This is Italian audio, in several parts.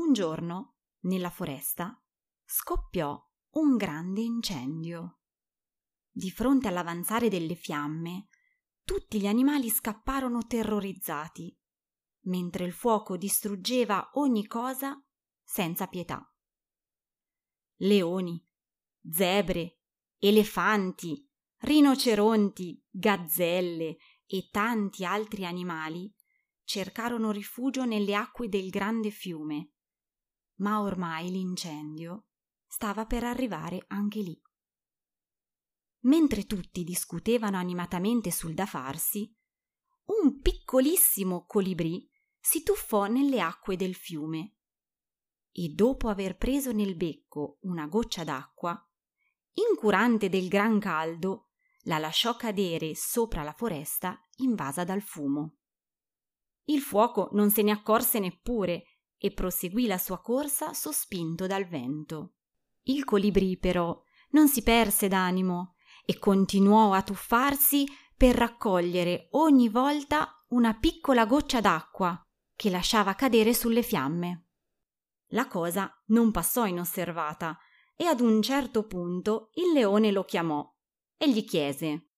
Un giorno, nella foresta, scoppiò un grande incendio. Di fronte all'avanzare delle fiamme, tutti gli animali scapparono terrorizzati, mentre il fuoco distruggeva ogni cosa senza pietà. Leoni, zebre, elefanti, rinoceronti, gazzelle e tanti altri animali cercarono rifugio nelle acque del grande fiume, ma ormai l'incendio stava per arrivare anche lì. Mentre tutti discutevano animatamente sul da farsi, un piccolissimo colibrì si tuffò nelle acque del fiume e dopo aver preso nel becco una goccia d'acqua, incurante del gran caldo, la lasciò cadere sopra la foresta invasa dal fumo. Il fuoco non se ne accorse neppure e proseguì la sua corsa sospinto dal vento. Il colibrì però non si perse d'animo e continuò a tuffarsi per raccogliere ogni volta una piccola goccia d'acqua che lasciava cadere sulle fiamme. La cosa non passò inosservata e ad un certo punto il leone lo chiamò e gli chiese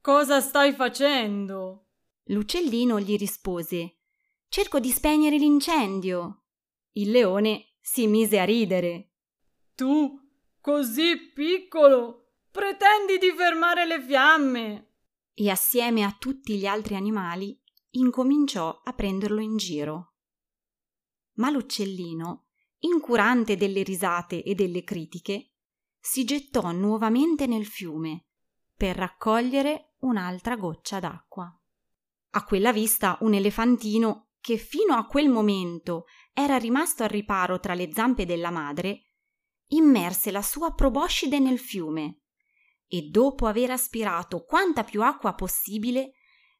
Cosa stai facendo? L'uccellino gli rispose Cerco di spegnere l'incendio. Il leone si mise a ridere. Tu, così piccolo, pretendi di fermare le fiamme? E assieme a tutti gli altri animali incominciò a prenderlo in giro. Ma l'uccellino, incurante delle risate e delle critiche, si gettò nuovamente nel fiume per raccogliere un'altra goccia d'acqua. A quella vista un elefantino, che fino a quel momento era rimasto al riparo tra le zampe della madre, immerse la sua proboscide nel fiume e dopo aver aspirato quanta più acqua possibile,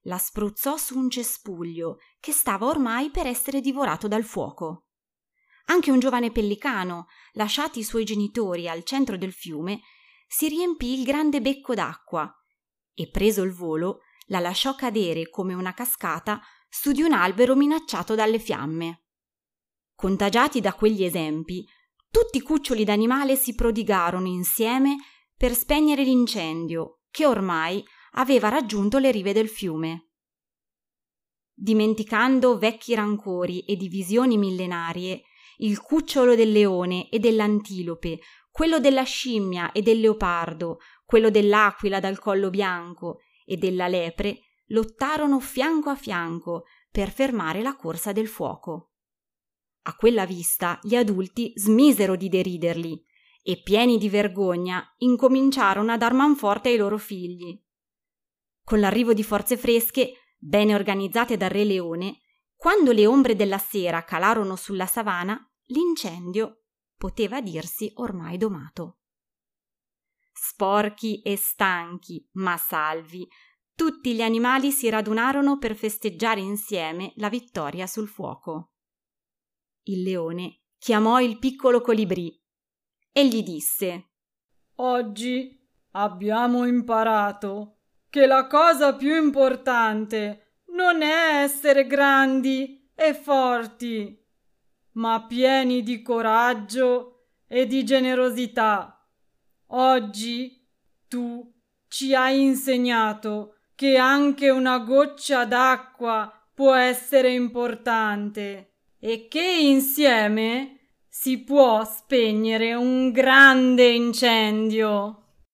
la spruzzò su un cespuglio che stava ormai per essere divorato dal fuoco. Anche un giovane pellicano, lasciati i suoi genitori al centro del fiume, si riempì il grande becco d'acqua e, preso il volo, la lasciò cadere come una cascata su di un albero minacciato dalle fiamme. Contagiati da quegli esempi, tutti i cuccioli d'animale si prodigarono insieme per spegnere l'incendio che ormai aveva raggiunto le rive del fiume. Dimenticando vecchi rancori e divisioni millenarie, il cucciolo del leone e dell'antilope quello della scimmia e del leopardo, quello dell'aquila dal collo bianco e della lepre lottarono fianco a fianco per fermare la corsa del fuoco. A quella vista gli adulti smisero di deriderli e, pieni di vergogna, incominciarono a dar manforte ai loro figli. Con l'arrivo di forze fresche, bene organizzate dal Re Leone, quando le ombre della sera calarono sulla savana, l'incendio poteva dirsi ormai domato. Sporchi e stanchi, ma salvi, tutti gli animali si radunarono per festeggiare insieme la vittoria sul fuoco. Il leone chiamò il piccolo colibrì e gli disse Oggi abbiamo imparato che la cosa più importante non è essere grandi e forti, ma pieni di coraggio e di generosità. Oggi tu ci hai insegnato che anche una goccia d'acqua può essere importante e che insieme si può spegnere un grande incendio.